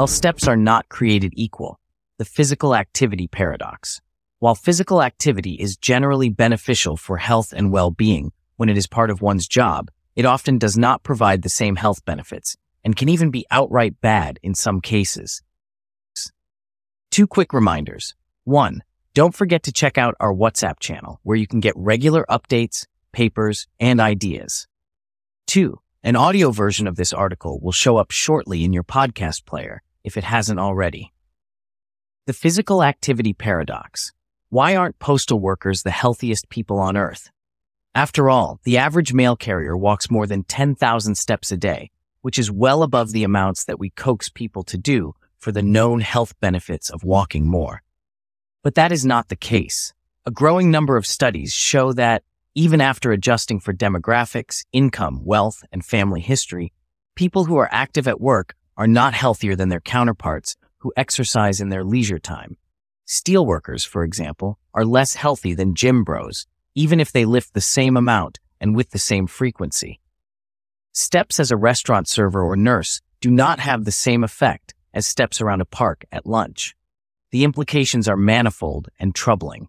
While steps are not created equal, the physical activity paradox. While physical activity is generally beneficial for health and well-being when it is part of one's job, it often does not provide the same health benefits and can even be outright bad in some cases. Two quick reminders. One, don't forget to check out our WhatsApp channel where you can get regular updates, papers, and ideas. Two, an audio version of this article will show up shortly in your podcast player if it hasn't already. The physical activity paradox. Why aren't postal workers the healthiest people on earth? After all, the average mail carrier walks more than 10,000 steps a day, which is well above the amounts that we coax people to do for the known health benefits of walking more. But that is not the case. A growing number of studies show that even after adjusting for demographics, income, wealth, and family history, people who are active at work are not healthier than their counterparts who exercise in their leisure time. Steelworkers, for example, are less healthy than gym bros, even if they lift the same amount and with the same frequency. Steps as a restaurant server or nurse do not have the same effect as steps around a park at lunch. The implications are manifold and troubling.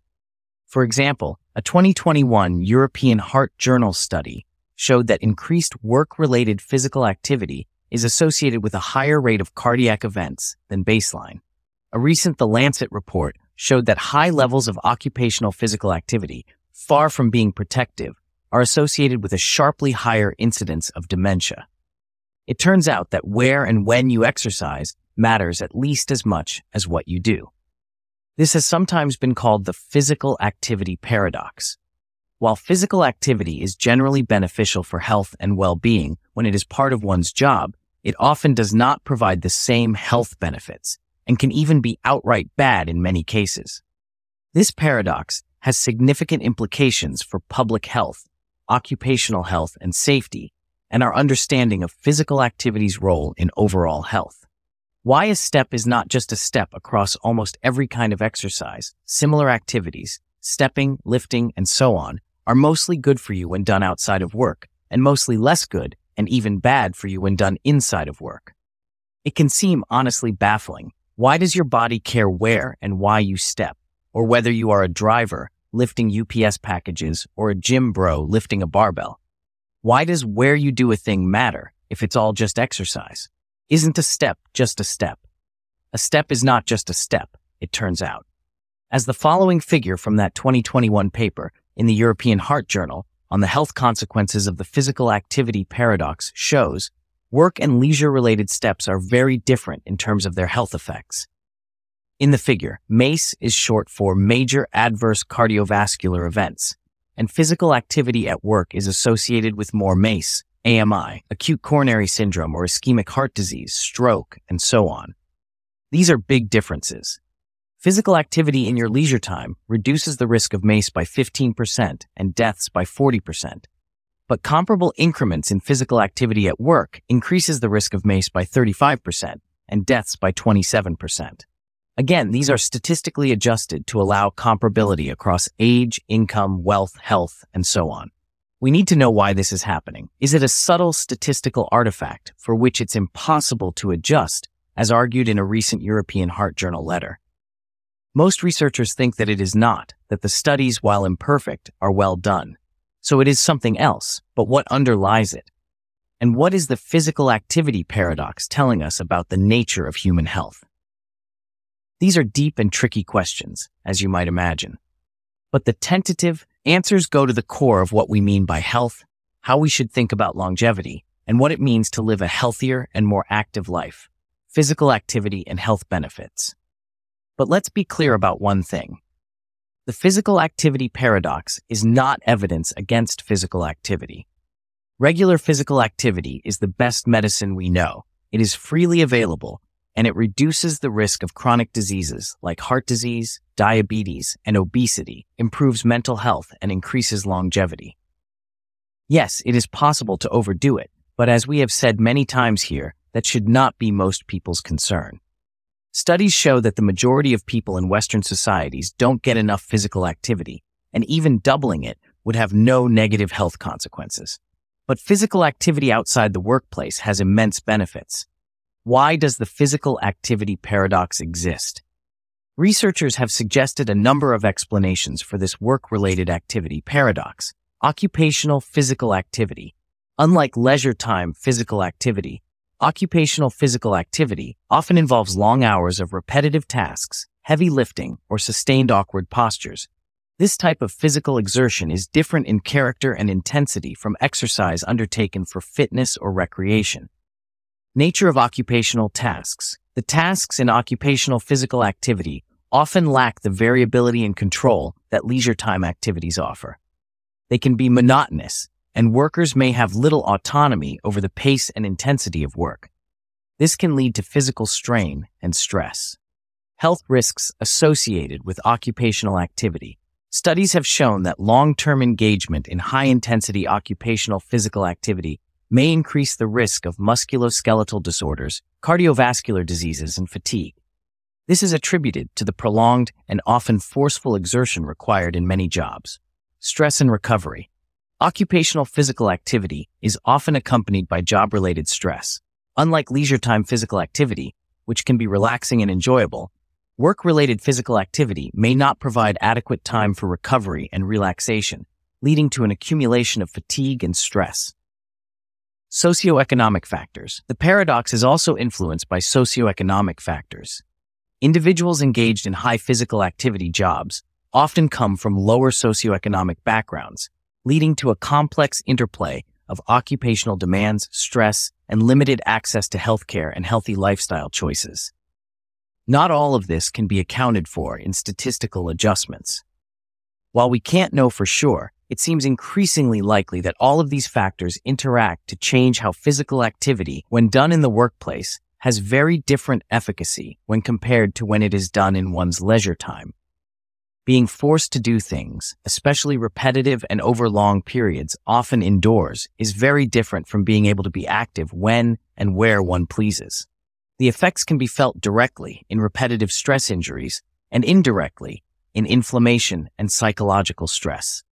For example, a 2021 European Heart Journal study showed that increased work-related physical activity is associated with a higher rate of cardiac events than baseline. A recent The Lancet report showed that high levels of occupational physical activity, far from being protective, are associated with a sharply higher incidence of dementia. It turns out that where and when you exercise matters at least as much as what you do. This has sometimes been called the physical activity paradox. While physical activity is generally beneficial for health and well-being when it is part of one's job, it often does not provide the same health benefits and can even be outright bad in many cases. This paradox has significant implications for public health, occupational health and safety, and our understanding of physical activity's role in overall health. Why a step is not just a step across almost every kind of exercise, similar activities, stepping, lifting, and so on, are mostly good for you when done outside of work, and mostly less good and even bad for you when done inside of work. It can seem honestly baffling. Why does your body care where and why you step? Or whether you are a driver lifting UPS packages or a gym bro lifting a barbell? Why does where you do a thing matter if it's all just exercise? Isn't a step just a step? A step is not just a step, it turns out. As the following figure from that 2021 paper in the European Heart Journal on the health consequences of the physical activity paradox shows, work and leisure related steps are very different in terms of their health effects. In the figure, MACE is short for Major Adverse Cardiovascular Events, and physical activity at work is associated with more MACE, AMI, acute coronary syndrome or ischemic heart disease, stroke, and so on. These are big differences. Physical activity in your leisure time reduces the risk of MACE by 15% and deaths by 40%. But comparable increments in physical activity at work increases the risk of MACE by 35% and deaths by 27%. Again, these are statistically adjusted to allow comparability across age, income, wealth, health, and so on. We need to know why this is happening. Is it a subtle statistical artifact for which it's impossible to adjust, as argued in a recent European Heart Journal letter? Most researchers think that it is not, that the studies, while imperfect, are well done. So it is something else, but what underlies it? And what is the physical activity paradox telling us about the nature of human health? These are deep and tricky questions, as you might imagine. But the tentative, Answers go to the core of what we mean by health, how we should think about longevity, and what it means to live a healthier and more active life, physical activity and health benefits. But let's be clear about one thing. The physical activity paradox is not evidence against physical activity. Regular physical activity is the best medicine we know. It is freely available and it reduces the risk of chronic diseases like heart disease, diabetes, and obesity, improves mental health, and increases longevity. Yes, it is possible to overdo it, but as we have said many times here, that should not be most people's concern. Studies show that the majority of people in Western societies don't get enough physical activity, and even doubling it would have no negative health consequences. But physical activity outside the workplace has immense benefits. Why does the physical activity paradox exist? Researchers have suggested a number of explanations for this work-related activity paradox. Occupational physical activity. Unlike leisure time physical activity, occupational physical activity often involves long hours of repetitive tasks, heavy lifting, or sustained awkward postures. This type of physical exertion is different in character and intensity from exercise undertaken for fitness or recreation. Nature of occupational tasks. The tasks in occupational physical activity often lack the variability and control that leisure time activities offer. They can be monotonous, and workers may have little autonomy over the pace and intensity of work. This can lead to physical strain and stress. Health risks associated with occupational activity. Studies have shown that long-term engagement in high-intensity occupational physical activity may increase the risk of musculoskeletal disorders, cardiovascular diseases, and fatigue. This is attributed to the prolonged and often forceful exertion required in many jobs. Stress and recovery. Occupational physical activity is often accompanied by job-related stress. Unlike leisure time physical activity, which can be relaxing and enjoyable, work-related physical activity may not provide adequate time for recovery and relaxation, leading to an accumulation of fatigue and stress. Socioeconomic factors. The paradox is also influenced by socioeconomic factors. Individuals engaged in high physical activity jobs often come from lower socioeconomic backgrounds, leading to a complex interplay of occupational demands, stress, and limited access to healthcare and healthy lifestyle choices. Not all of this can be accounted for in statistical adjustments. While we can't know for sure, it seems increasingly likely that all of these factors interact to change how physical activity, when done in the workplace, has very different efficacy when compared to when it is done in one's leisure time. Being forced to do things, especially repetitive and over long periods, often indoors, is very different from being able to be active when and where one pleases. The effects can be felt directly in repetitive stress injuries and indirectly in inflammation and psychological stress.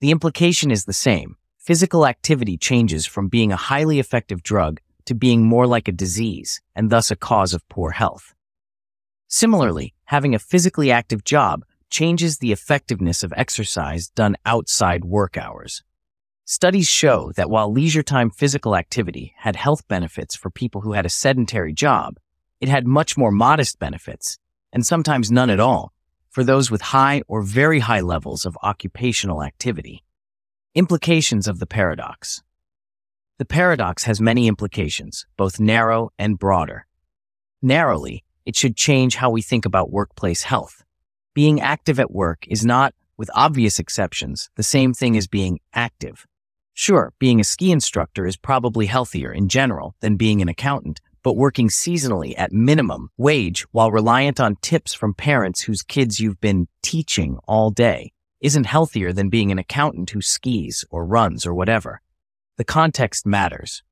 The implication is the same. Physical activity changes from being a highly effective drug to being more like a disease and thus a cause of poor health. Similarly, having a physically active job changes the effectiveness of exercise done outside work hours. Studies show that while leisure time physical activity had health benefits for people who had a sedentary job, it had much more modest benefits, and sometimes none at all, for those with high or very high levels of occupational activity. Implications of the paradox. The paradox has many implications, both narrow and broader. Narrowly, it should change how we think about workplace health. Being active at work is not, with obvious exceptions, the same thing as being active. Sure, being a ski instructor is probably healthier in general than being an accountant, but working seasonally at minimum wage while reliant on tips from parents whose kids you've been teaching all day isn't healthier than being an accountant who skis or runs or whatever. The context matters.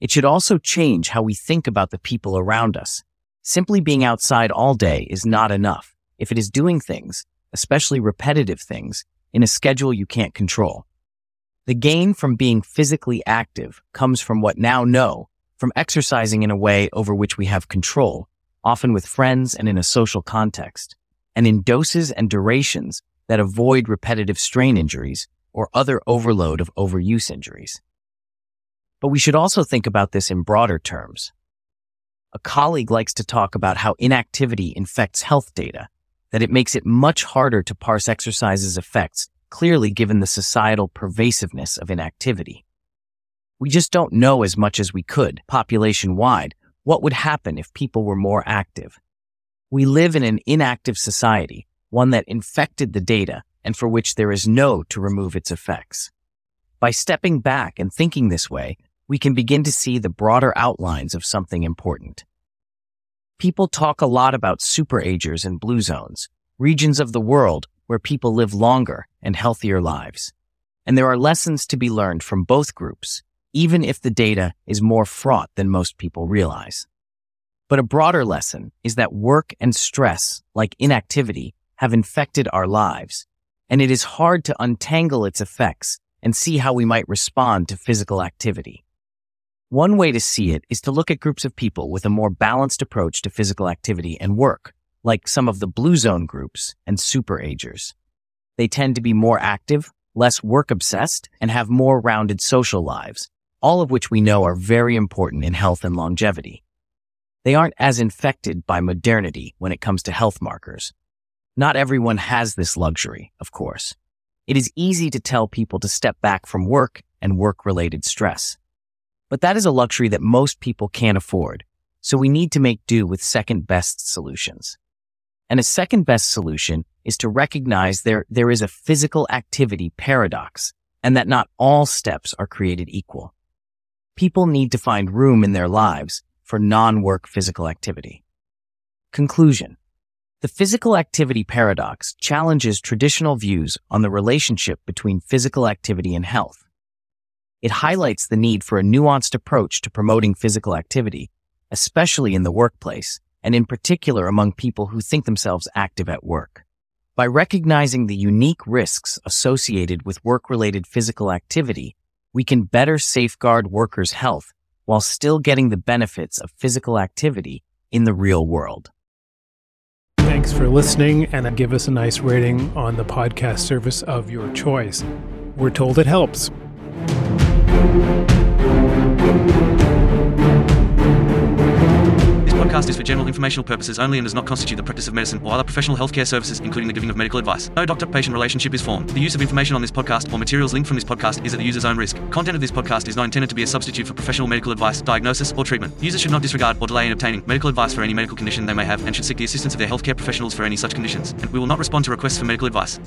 It should also change how we think about the people around us. Simply being outside all day is not enough if it is doing things, especially repetitive things, in a schedule you can't control. The gain from being physically active comes from what now know, from exercising in a way over which we have control, often with friends and in a social context, and in doses and durations that avoid repetitive strain injuries or other overload of overuse injuries. But we should also think about this in broader terms. A colleague likes to talk about how inactivity infects health data, that it makes it much harder to parse exercise's effects clearly given the societal pervasiveness of inactivity. We just don't know as much as we could, population wide, what would happen if people were more active. We live in an inactive society, one that infected the data and for which there is no to remove its effects. By stepping back and thinking this way, we can begin to see the broader outlines of something important. People talk a lot about superagers and blue zones, regions of the world where people live longer and healthier lives. And there are lessons to be learned from both groups, even if the data is more fraught than most people realize. But a broader lesson is that work and stress, like inactivity, have infected our lives, and it is hard to untangle its effects and see how we might respond to physical activity. One way to see it is to look at groups of people with a more balanced approach to physical activity and work, like some of the blue zone groups and superagers. They tend to be more active, less work obsessed, and have more rounded social lives, all of which we know are very important in health and longevity. They aren't as infected by modernity when it comes to health markers. Not everyone has this luxury, of course. It is easy to tell people to step back from work and work related stress. But that is a luxury that most people can't afford, so we need to make do with second best solutions. And a second best solution is to recognize there, there is a physical activity paradox and that not all steps are created equal. People need to find room in their lives for non-work physical activity. Conclusion. The physical activity paradox challenges traditional views on the relationship between physical activity and health. It highlights the need for a nuanced approach to promoting physical activity, especially in the workplace, and in particular among people who think themselves active at work. By recognizing the unique risks associated with work-related physical activity, we can better safeguard workers' health while still getting the benefits of physical activity in the real world. Thanks for listening and give us a nice rating on the podcast service of your choice. We're told it helps podcast is for general informational purposes only and does not constitute the practice of medicine or other professional healthcare services, including the giving of medical advice. No doctor patient relationship is formed. The use of information on this podcast or materials linked from this podcast is at the user's own risk. Content of this podcast is not intended to be a substitute for professional medical advice, diagnosis, or treatment. Users should not disregard or delay in obtaining medical advice for any medical condition they may have and should seek the assistance of their healthcare professionals for any such conditions. And we will not respond to requests for medical advice.